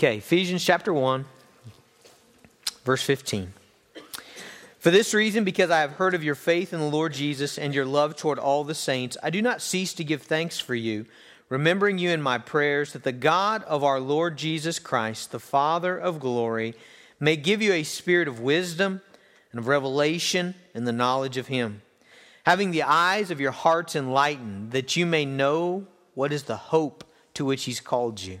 Okay, Ephesians chapter 1, verse 15. For this reason, because I have heard of your faith in the Lord Jesus and your love toward all the saints, I do not cease to give thanks for you, remembering you in my prayers, that the God of our Lord Jesus Christ, the Father of glory, may give you a spirit of wisdom and of revelation and the knowledge of him, having the eyes of your hearts enlightened, that you may know what is the hope to which he's called you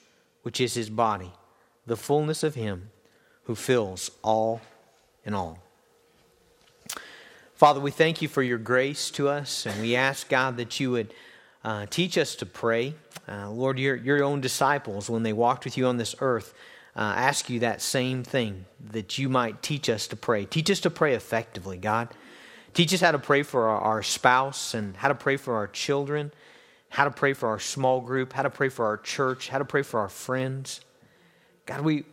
which is his body, the fullness of him who fills all in all. Father, we thank you for your grace to us, and we ask, God, that you would uh, teach us to pray. Uh, Lord, your, your own disciples, when they walked with you on this earth, uh, ask you that same thing, that you might teach us to pray. Teach us to pray effectively, God. Teach us how to pray for our, our spouse and how to pray for our children how to pray for our small group, how to pray for our church, how to pray for our friends. God, we,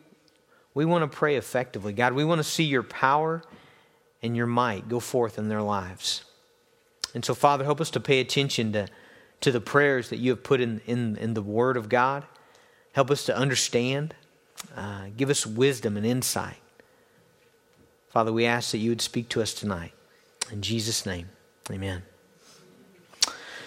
we want to pray effectively. God, we want to see your power and your might go forth in their lives. And so, Father, help us to pay attention to, to the prayers that you have put in, in, in the Word of God. Help us to understand. Uh, give us wisdom and insight. Father, we ask that you would speak to us tonight. In Jesus' name, amen.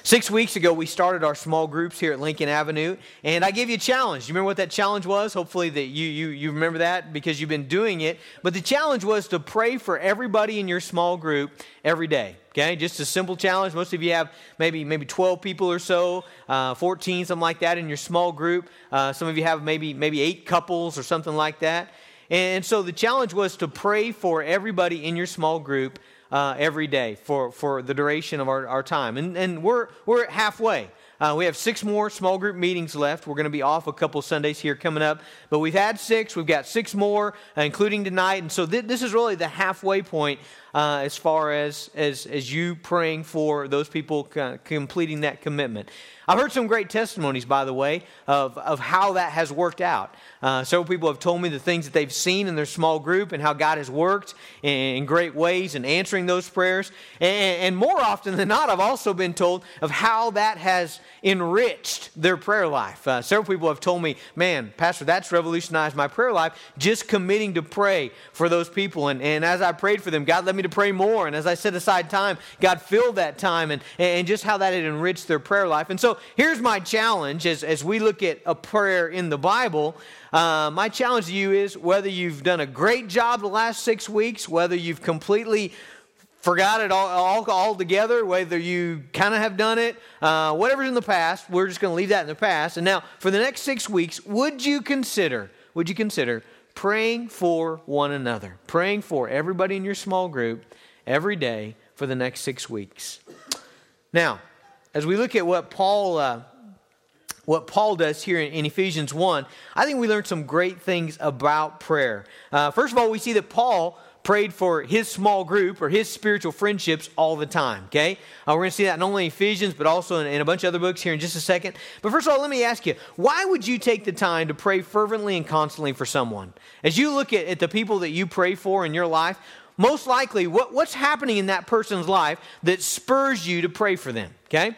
Six weeks ago, we started our small groups here at Lincoln Avenue, and I gave you a challenge. You remember what that challenge was? Hopefully, that you, you, you remember that because you've been doing it. But the challenge was to pray for everybody in your small group every day. Okay, just a simple challenge. Most of you have maybe maybe 12 people or so, uh, 14, something like that in your small group. Uh, some of you have maybe maybe eight couples or something like that. And so the challenge was to pray for everybody in your small group uh, every day for, for the duration of our, our time. And, and we're, we're halfway. Uh, we have six more small group meetings left. We're going to be off a couple Sundays here coming up, but we've had six. We've got six more, uh, including tonight. And so th- this is really the halfway point uh, as far as, as, as you praying for those people completing that commitment. I've heard some great testimonies, by the way, of, of how that has worked out. Uh, several people have told me the things that they've seen in their small group and how God has worked in, in great ways in answering those prayers. And, and, more often than not, I've also been told of how that has enriched their prayer life. Uh, several people have told me, man, Pastor, that's revolutionized my prayer life, just committing to pray for those people. And, and as I prayed for them, God led me to pray more. And as I set aside time, God filled that time and, and just how that had enriched their prayer life. And so here's my challenge as, as we look at a prayer in the Bible. Uh, my challenge to you is whether you've done a great job the last six weeks, whether you've completely forgot it all, all, all together, whether you kind of have done it, uh, whatever's in the past, we're just going to leave that in the past. And now, for the next six weeks, would you consider, would you consider praying for one another, praying for everybody in your small group every day for the next six weeks? Now, as we look at what Paul uh, what Paul does here in, in, Ephesians 1, I think we learn some great things about prayer. Uh, first of all, we see that Paul prayed for his small group or his spiritual friendships all the time, okay? Uh, we're going to see that not only in Ephesians, but also in, in, a bunch of other books here in just a second. But first of all, let me ask you, why would you take the time to pray fervently and constantly for someone? As you look at, at the people that you pray for in your life, most likely, what, what's happening in that person's life that spurs you to pray for them, okay?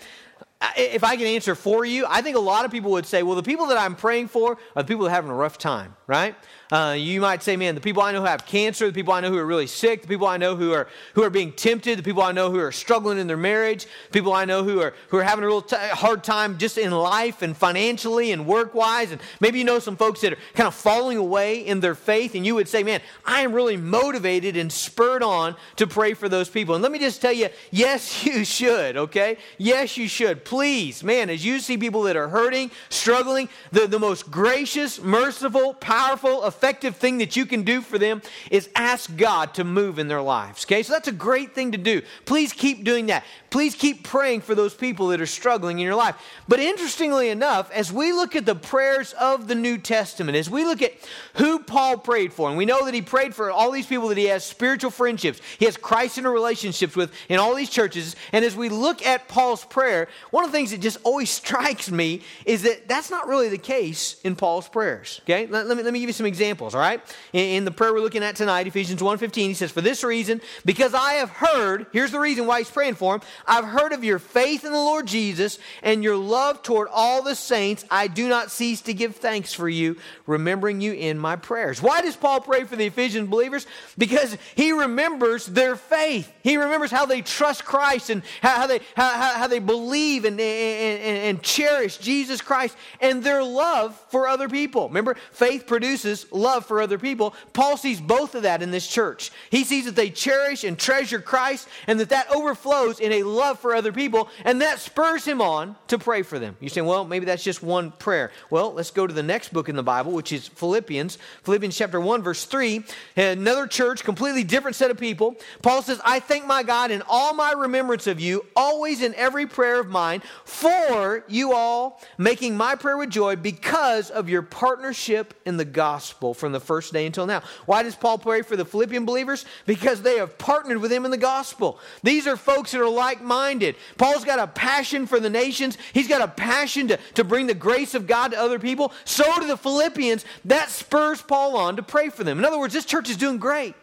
If I can answer for you, I think a lot of people would say, well, the people that I'm praying for are the people that are having a rough time, right? Uh, you might say, man, the people I know who have cancer, the people I know who are really sick, the people I know who are who are being tempted, the people I know who are struggling in their marriage, people I know who are who are having a real t- hard time just in life and financially and work wise, and maybe you know some folks that are kind of falling away in their faith, and you would say, man, I am really motivated and spurred on to pray for those people. And let me just tell you, yes, you should. Okay, yes, you should please, man, as you see people that are hurting, struggling, the, the most gracious, merciful, powerful, effective thing that you can do for them is ask God to move in their lives. Okay, so that's a great thing to do. Please keep doing that. Please keep praying for those people that are struggling in your life. But interestingly enough, as we look at the prayers of the New Testament, as we look at who Paul prayed for, and we know that he prayed for all these people that he has spiritual friendships, he has Christian relationships with in all these churches. And as we look at Paul's prayer, one of the things that just always strikes me is that that's not really the case in Paul's prayers. Okay, let, let me, let me give you some examples. All right, in, in the prayer we're looking at tonight, Ephesians 1:15, he says, "For this reason, because I have heard, here's the reason why he's praying for him. I've heard of your faith in the Lord Jesus and your love toward all the saints. I do not cease to give thanks for you, remembering you in my prayers." Why does Paul pray for the Ephesian believers? Because he remembers their faith. He remembers how they trust Christ and how, they how, how they believe and, and, and cherish Jesus Christ and their love for other people. Remember, faith produces love for other people. Paul sees both of that in this church. He sees that they cherish and treasure Christ and that that overflows in a love for other people and that spurs him on to pray for them. You say, well, maybe that's just one prayer. Well, let's go to the next book in the Bible, which is Philippians. Philippians chapter 1, verse 3. Another church, completely different set of people. Paul says, I thank my God in all my remembrance of you, always in every prayer of mine, for you all, making my prayer with joy because of your partnership in the gospel from the first day until now. Why does Paul pray for the Philippian believers? Because they have partnered with him in the gospel. These are folks that are like minded. Paul's got a passion for the nations, he's got a passion to, to bring the grace of God to other people. So do the Philippians. That spurs Paul on to pray for them. In other words, this church is doing great.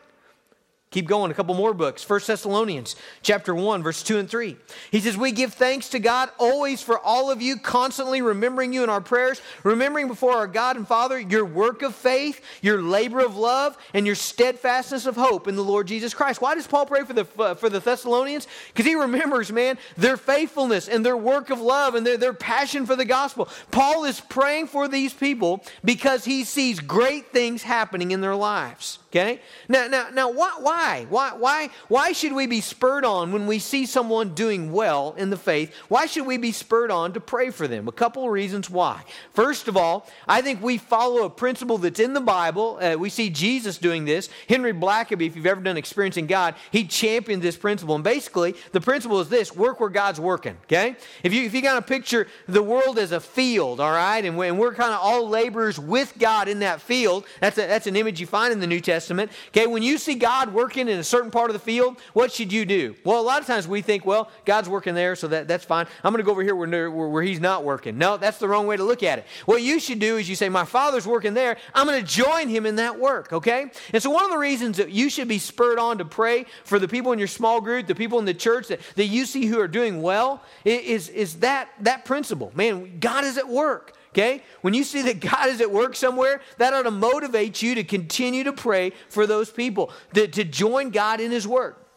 Keep going, a couple more books. 1 Thessalonians chapter 1, verse 2 and 3. He says, We give thanks to God always for all of you, constantly remembering you in our prayers, remembering before our God and Father your work of faith, your labor of love, and your steadfastness of hope in the Lord Jesus Christ. Why does Paul pray for the, uh, for the Thessalonians? Because he remembers, man, their faithfulness and their work of love and their, their passion for the gospel. Paul is praying for these people because he sees great things happening in their lives. Okay? Now, now, now why, why? Why, why, should we be spurred on when we see someone doing well in the faith? Why should we be spurred on to pray for them? A couple of reasons why. First of all, I think we follow a principle that's in the Bible. Uh, we see Jesus doing this. Henry Blackaby, if you've ever done Experiencing God, he championed this principle. And basically, the principle is this work where God's working. Okay? If you, if you kind of picture the world as a field, all right, and, we, and we're kind of all laborers with God in that field, that's, a, that's an image you find in the New Testament. Testament. Okay, when you see God working in a certain part of the field, what should you do? Well, a lot of times we think, well, God's working there, so that, that's fine. I'm going to go over here where, where, where He's not working. No, that's the wrong way to look at it. What you should do is you say, My Father's working there. I'm going to join Him in that work, okay? And so, one of the reasons that you should be spurred on to pray for the people in your small group, the people in the church that, that you see who are doing well, is, is that, that principle. Man, God is at work. Okay? When you see that God is at work somewhere, that ought to motivate you to continue to pray for those people, to, to join God in His work.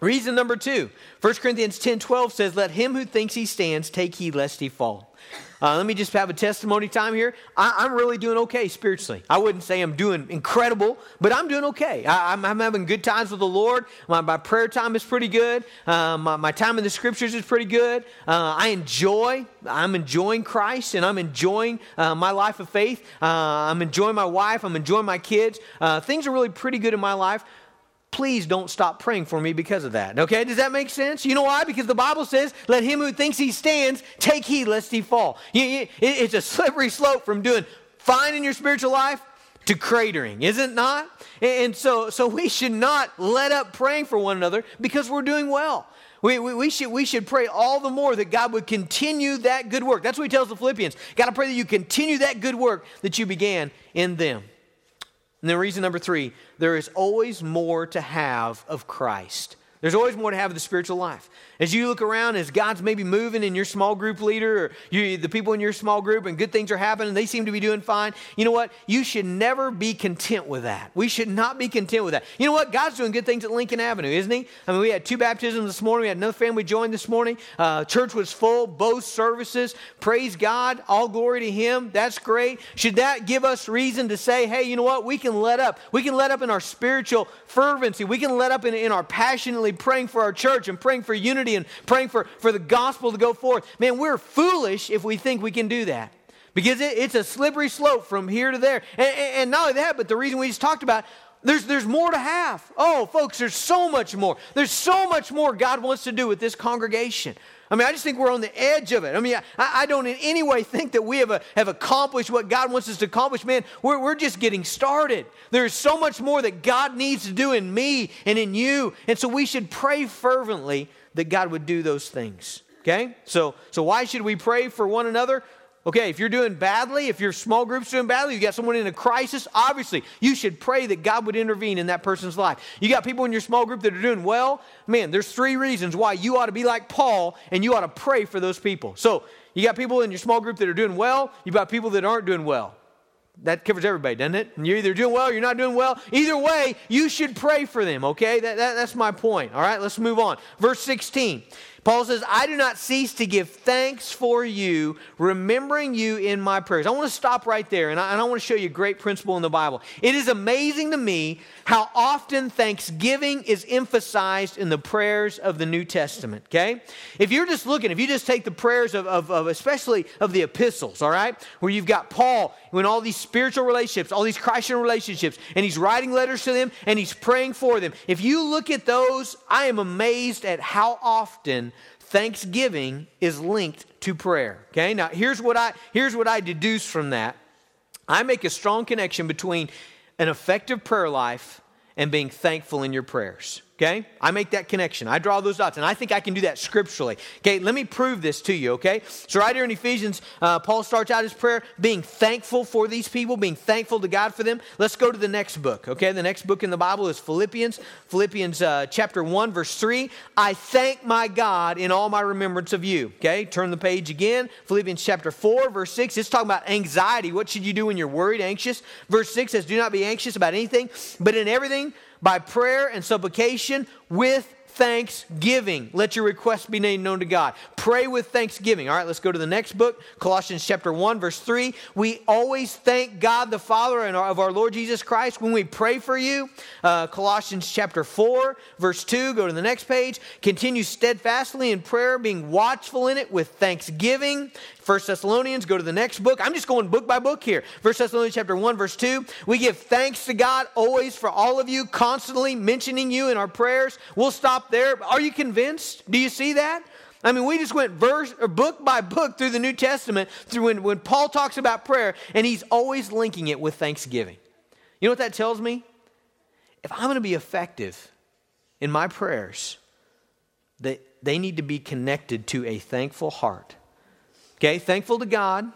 Reason number two 1 Corinthians 10 12 says, Let him who thinks he stands take heed lest he fall. Uh, let me just have a testimony time here. I, am really doing okay spiritually. I wouldn't say I'm doing incredible, but I'm doing okay. I, am having good times with the Lord. My, my prayer time is pretty good. Uh, my, my, time in the scriptures is pretty good. Uh, I enjoy. I'm enjoying Christ, and I'm enjoying uh, my life of faith. Uh, I'm enjoying my wife. I'm enjoying my kids. Uh, things are really pretty good in my life please don't stop praying for me because of that. Okay, does that make sense? You know why? Because the Bible says, let him who thinks he stands take heed lest he fall. It's a slippery slope from doing fine in your spiritual life to cratering, is it not? And so, so we should not let up praying for one another because we're doing well. We, we, we, should, we should pray all the more that God would continue that good work. That's what he tells the Philippians. Got to pray that you continue that good work that you began in them. And then reason number three, there is always more to have of Christ. There's always more to have in the spiritual life. As you look around, as God's maybe moving in your small group leader or you, the people in your small group and good things are happening, they seem to be doing fine. You know what? You should never be content with that. We should not be content with that. You know what? God's doing good things at Lincoln Avenue, isn't He? I mean, we had two baptisms this morning. We had another family join this morning. Uh, church was full, both services. Praise God. All glory to Him. That's great. Should that give us reason to say, hey, you know what? We can let up. We can let up in our spiritual fervency. We can let up in, in our passionately fervently praying for our church and praying for unity and praying for, for the gospel to go forth. Man, we're foolish if we think we can do that because it, it's a slippery slope from here to there. And, and, and not only that, but the reason we just talked about there's, there's more to have. Oh, folks, there's so much more. There's so much more God wants to do with this congregation. I mean, I just think we're on the edge of it. I mean, I, I don't in any way think that we have, a, have accomplished what God wants us to accomplish. Man, we're, we're just getting started. There's so much more that God needs to do in me and in you. And so we should pray fervently that God would do those things. Okay? So, so why should we pray for one another? Okay, if you're doing badly, if your small group's doing badly, you got someone in a crisis, obviously you should pray that God would intervene in that person's life. You got people in your small group that are doing well, man, there's three reasons why you ought to be like Paul and you ought to pray for those people. So, you got people in your small group that are doing well, you got people that aren't doing well. That covers everybody, doesn't it? And you're either doing well or you're not doing well. Either way, you should pray for them, okay? That, that, that's my point. All right, let's move on. Verse 16. Paul says, I do not cease to give thanks for you, remembering you in my prayers. I want to stop right there, and I, and I, want to show you a great principle in the Bible. It is amazing to me how often thanksgiving is emphasized in the prayers of the New Testament, okay? If you're just looking, if you just take the prayers of, of, of especially of the epistles, all right, where you've got Paul in all these spiritual relationships, all these Christian relationships, and he's writing letters to them and he's praying for them. If you look at those, I am amazed at how often thanksgiving is linked to prayer. Okay? Now here's what I here's what I deduce from that. I make a strong connection between an effective prayer life and being thankful in your prayers. Okay? I make that connection. I draw those dots, and I think I can do that scripturally. Okay, let me prove this to you, okay? So, right here in Ephesians, uh, Paul starts out his prayer being thankful for these people, being thankful to God for them. Let's go to the next book, okay? The next book in the Bible is Philippians, Philippians uh, chapter 1, verse 3. I thank my God in all my remembrance of you, okay? Turn the page again. Philippians chapter 4, verse 6. It's talking about anxiety. What should you do when you're worried, anxious? Verse 6 says, Do not be anxious about anything, but in everything, by prayer and supplication with thanksgiving. Let your requests be made known to God. Pray with thanksgiving. All right, let's go to the next book, Colossians chapter 1, verse 3. We always thank God the Father and of our Lord Jesus Christ when we pray for you. Uh, Colossians chapter 4, verse 2. Go to the next page. Continue steadfastly in prayer, being watchful in it with thanksgiving. First Thessalonians, go to the next book. I'm just going book by book here. First Thessalonians chapter 1, verse 2. We give thanks to God always for all of you, constantly mentioning you in our prayers. We'll stop there. Are you convinced? Do you see that? I mean, we just went verse or book by book through the New Testament through when, when Paul talks about prayer, and he's always linking it with thanksgiving. You know what that tells me? If I'm going to be effective in my prayers, that they need to be connected to a thankful heart Okay, thankful to God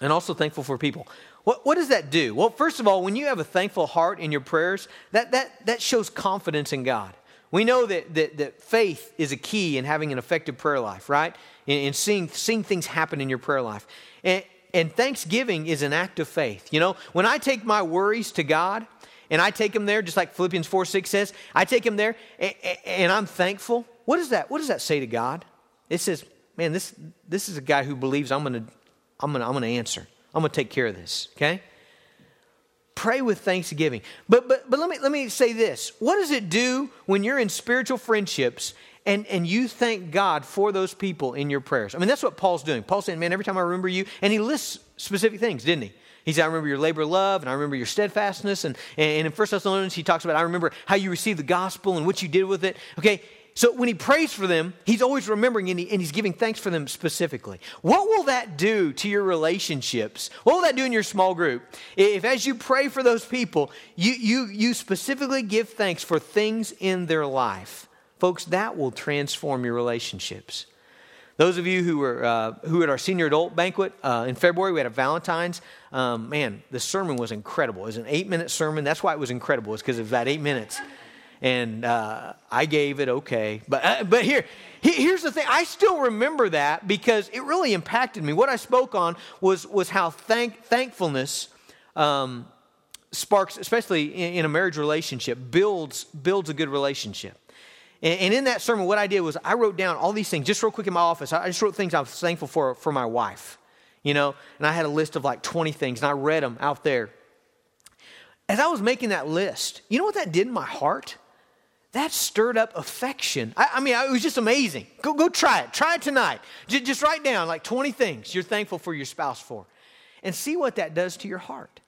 and also thankful for people. What, what does that do? Well, first of all, when you have a thankful heart in your prayers, that, that, that shows confidence in God. We know that, that, that faith is a key in having an effective prayer life, right? In, in seeing, seeing things happen in your prayer life. And, and thanksgiving is an act of faith. You know, when I take my worries to God, and I take them there, just like Philippians 4 6 says, I take them there and, and I'm thankful. What does that, what does that say to God? It says, man, this, this is a guy who believes I'm going to I'm gonna, I'm gonna answer. I'm going to take care of this, okay? Pray with thanksgiving. But, but, but let, me, let me say this. What does it do when you're in spiritual friendships and, and you thank God for those people in your prayers? I mean, that's what Paul's doing. Paul's saying, man, every time I remember you, and he lists specific things, didn't he? He said, I remember your labor of love, and I remember your steadfastness. And, and in 1 Thessalonians, he talks about, I remember how you received the gospel and what you did with it. Okay, so when he prays for them, he's always remembering and, he, and, he's giving thanks for them specifically. What will that do to your relationships? What will that do in your small group? If as you pray for those people, you, you, you specifically give thanks for things in their life, folks, that will transform your relationships. Those of you who were uh, who at our senior adult banquet uh, in February, we had a Valentine's. Um, man, the sermon was incredible. It was an eight minute sermon. That's why it was incredible. It's because it was that eight minutes and uh, I gave it okay. But uh, but here, he, here's the thing. I still remember that because it really impacted me. What I spoke on was was how thank, thankfulness um, sparks, especially in, in, a marriage relationship, builds builds a good relationship. And, and, in that sermon, what I did was I wrote down all these things just real quick in my office. I just wrote things I was thankful for for my wife, you know, and I had a list of like 20 things, and I read them out there. As I was making that list, you know what that did in my heart? That stirred up affection. I, I, mean, it was just amazing. Go, go try it. Try it tonight. Just, write down like 20 things you're thankful for your spouse for and see what that does to your heart.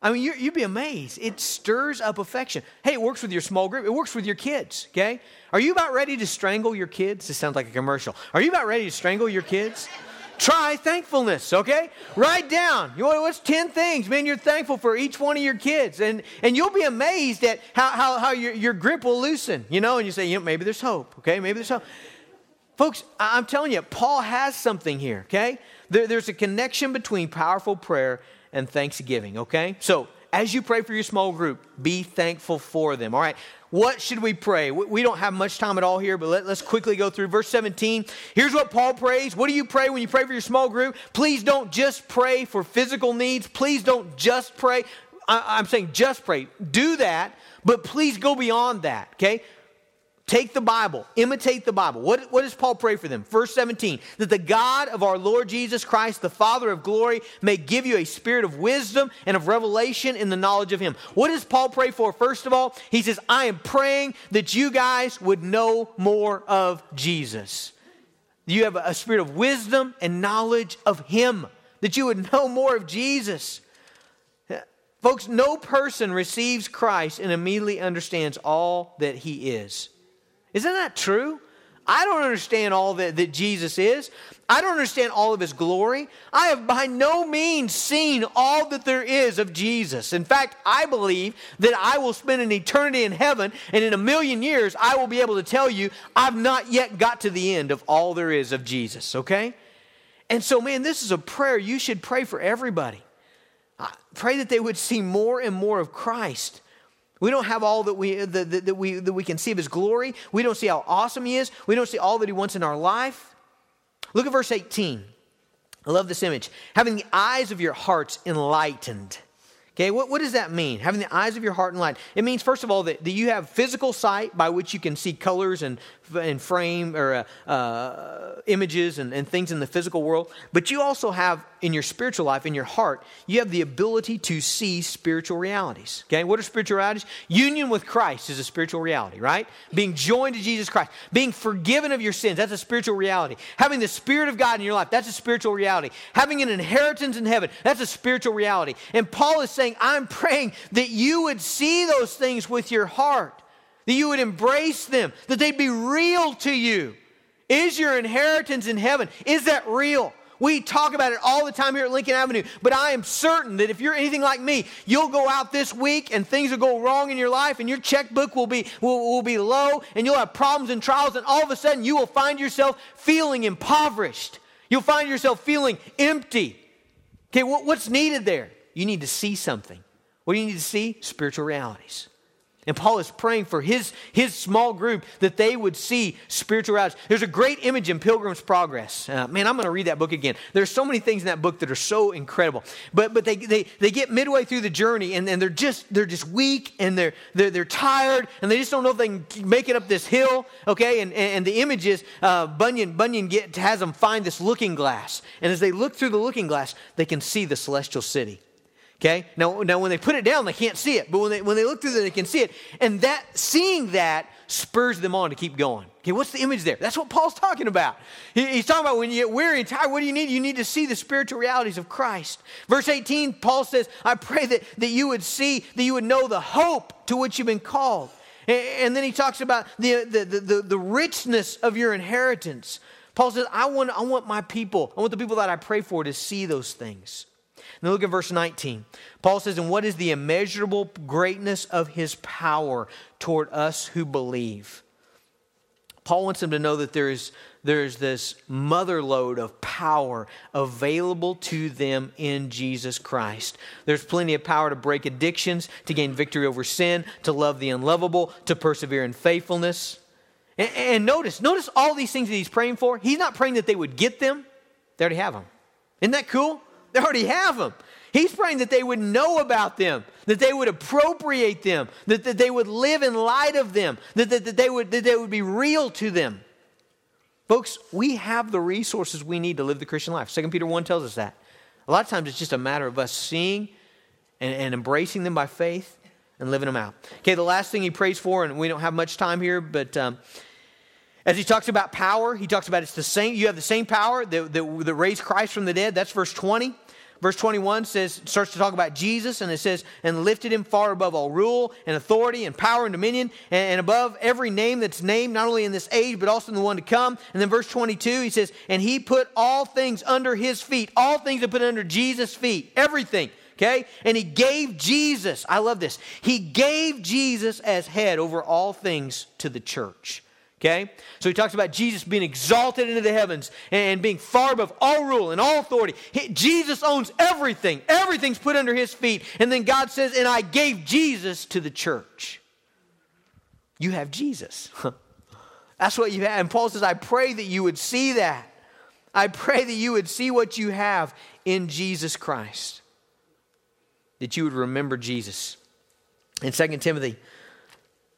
I mean, you would be amazed. It stirs up affection. Hey, it works with your small group. It works with your kids, okay? Are you about ready to strangle your kids? This sounds like a commercial. Are you about ready to strangle your kids? Try thankfulness, okay? Write down. You know, what's 10 things, man, you're thankful for each one of your kids. And, and you'll be amazed at how, how, how your, your grip will loosen, you know? And you say, you know, maybe there's hope, okay? Maybe there's hope. Folks, I'm telling you, Paul has something here, okay? There, there's a connection between powerful prayer and thanksgiving, okay? So, as you pray for your small group, be thankful for them, all right? What should we pray? We don't have much time at all here, but let, us quickly go through verse 17. Here's what Paul prays. What do you pray when you pray for your small group? Please don't just pray for physical needs. Please don't just pray. I, I'm saying just pray. Do that, but please go beyond that, okay? Take the Bible, imitate the Bible. What, what does Paul pray for them? Verse 17, that the God of our Lord Jesus Christ, the Father of glory, may give you a spirit of wisdom and of revelation in the knowledge of Him. What does Paul pray for? First of all, he says, I am praying that you guys would know more of Jesus. You have a spirit of wisdom and knowledge of Him, that you would know more of Jesus. Folks, no person receives Christ and immediately understands all that He is. Isn't that true? I don't understand all that, that Jesus is. I don't understand all of his glory. I have by no means seen all that there is of Jesus. In fact, I believe that I will spend an eternity in heaven, and in a million years, I will be able to tell you I've not yet got to the end of all there is of Jesus, okay? And so, man, this is a prayer you should pray for everybody. pray that they would see more and more of Christ. We don't have all that we, that, that, that, we, that we can see of his glory. We don't see how awesome he is. We don't see all that he wants in our life. Look at verse 18. I love this image. Having the eyes of your hearts enlightened. Okay, what, what does that mean? Having the eyes of your heart enlightened. It means, first of all, that, that you have physical sight by which you can see colors and and frame or uh, uh, images and, and things in the physical world, but you also have in your spiritual life, in your heart, you have the ability to see spiritual realities. Okay, what are spiritual realities? Union with Christ is a spiritual reality, right? Being joined to Jesus Christ, being forgiven of your sins, that's a spiritual reality. Having the Spirit of God in your life, that's a spiritual reality. Having an inheritance in heaven, that's a spiritual reality. And Paul is saying, I'm praying that you would see those things with your heart that you would embrace them, that they'd be real to you. Is your inheritance in heaven? Is that real? We talk about it all the time here at Lincoln Avenue, but I am certain that if you're anything like me, you'll go out this week and things will go wrong in your life and your checkbook will be, will, will be low and you'll have problems and trials and all of a sudden you will find yourself feeling impoverished. You'll find yourself feeling empty. Okay, what, what's needed there? You need to see something. What do you need to see? Spiritual realities. And Paul is praying for his, his small group that they would see spiritual realities. There's a great image in Pilgrim's Progress. Uh, man, I'm going to read that book again. There's so many things in that book that are so incredible. But, but they, they, they get midway through the journey and, and they're, just, they're just weak and they're, they're, they're tired and they just don't know if they can make it up this hill. Okay, and, and the image is uh, Bunyan, Bunyan get, has them find this looking glass. And as they look through the looking glass, they can see the celestial city. Okay? Now, now when they put it down, they can't see it. But when they, when they look through it, they can see it. And that seeing that spurs them on to keep going. Okay, what's the image there? That's what Paul's talking about. He, he's talking about when you get weary and tired, what do you need? You need to see the spiritual realities of Christ. Verse 18, Paul says, I pray that, that you would see, that you would know the hope to which you've been called. And, and then he talks about the, the, the, the richness of your inheritance. Paul says, I want, I want my people, I want the people that I pray for to see those things. Now look at verse 19. Paul says, And what is the immeasurable greatness of his power toward us who believe? Paul wants them to know that there is, there is this mother lode of power available to them in Jesus Christ. There's plenty of power to break addictions, to gain victory over sin, to love the unlovable, to persevere in faithfulness. And, and notice, notice all these things that he's praying for. He's not praying that they would get them, they already have them. Isn't that cool? They already have them. He's praying that they would know about them, that they would appropriate them, that, that they would live in light of them, that, that, that, they would, that they would be real to them. Folks, we have the resources we need to live the Christian life. 2 Peter 1 tells us that. A lot of times it's just a matter of us seeing and, and embracing them by faith. and living them out. Okay, the last thing he prays for, and we don't have much time here, but um, as he talks about power, he talks about it's the same, you have the same power that, that, that raised Christ from the dead. That's verse 20. Verse 21 says, starts to talk about Jesus, and it says, and lifted him far above all rule and authority and power and dominion, and, and, above every name that's named, not only in this age, but also in the one to come. And then verse 22, he says, and he put all things under his feet. All things are put under Jesus' feet. Everything. Okay? And he gave Jesus, I love this, he gave Jesus as head over all things to the church. Okay? So he talks about Jesus being exalted into the heavens and being far above all rule and all authority. He, Jesus owns everything, everything's put under his feet. And then God says, And I gave Jesus to the church. You have Jesus. That's what you have. And Paul says, I pray that you would see that. I pray that you would see what you have in Jesus Christ, that you would remember Jesus. In 2 Timothy,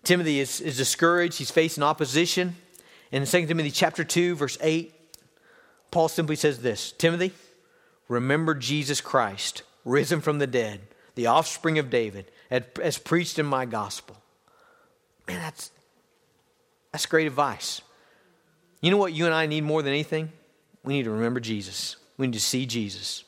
Timothy is, is discouraged, he's facing opposition. In 2 Timothy chapter 2, verse 8, Paul simply says this Timothy, remember Jesus Christ, risen from the dead, the offspring of David, as preached in my gospel. Man, that's, that's great advice. You know what you and I need more than anything? We need to remember Jesus. We need to see Jesus.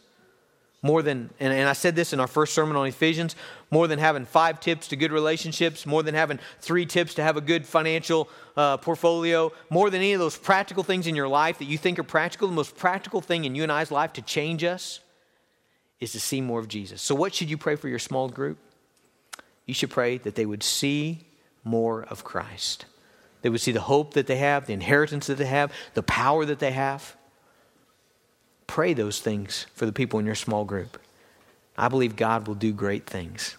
More than, and, and I said this in our first sermon on Ephesians, more than having five tips to good relationships, more than having three tips to have a good financial uh, portfolio, more than any of those practical things in your life that you think are practical, the most practical thing in you and I's life to change us is to see more of Jesus. So, what should you pray for your small group? You should pray that they would see more of Christ. They would see the hope that they have, the inheritance that they have, the power that they have. Pray those things for the people in your small group. I believe God will do great things.